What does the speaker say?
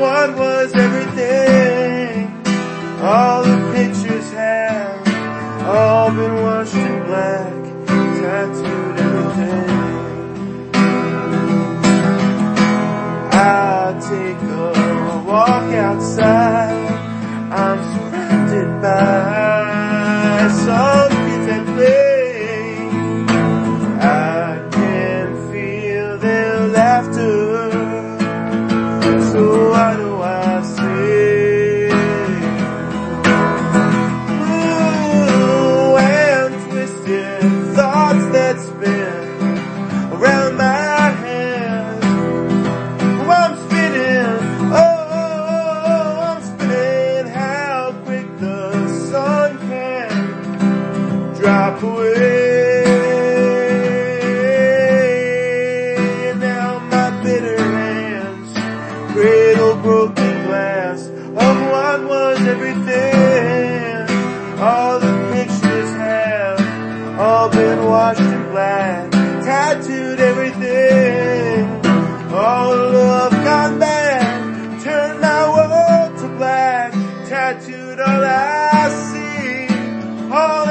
What was everything. All the pictures have all been washed in black, tattooed was everything. All the pictures have all been washed in black. Tattooed everything. All the love gone bad. Turned my world to black. Tattooed all I see. All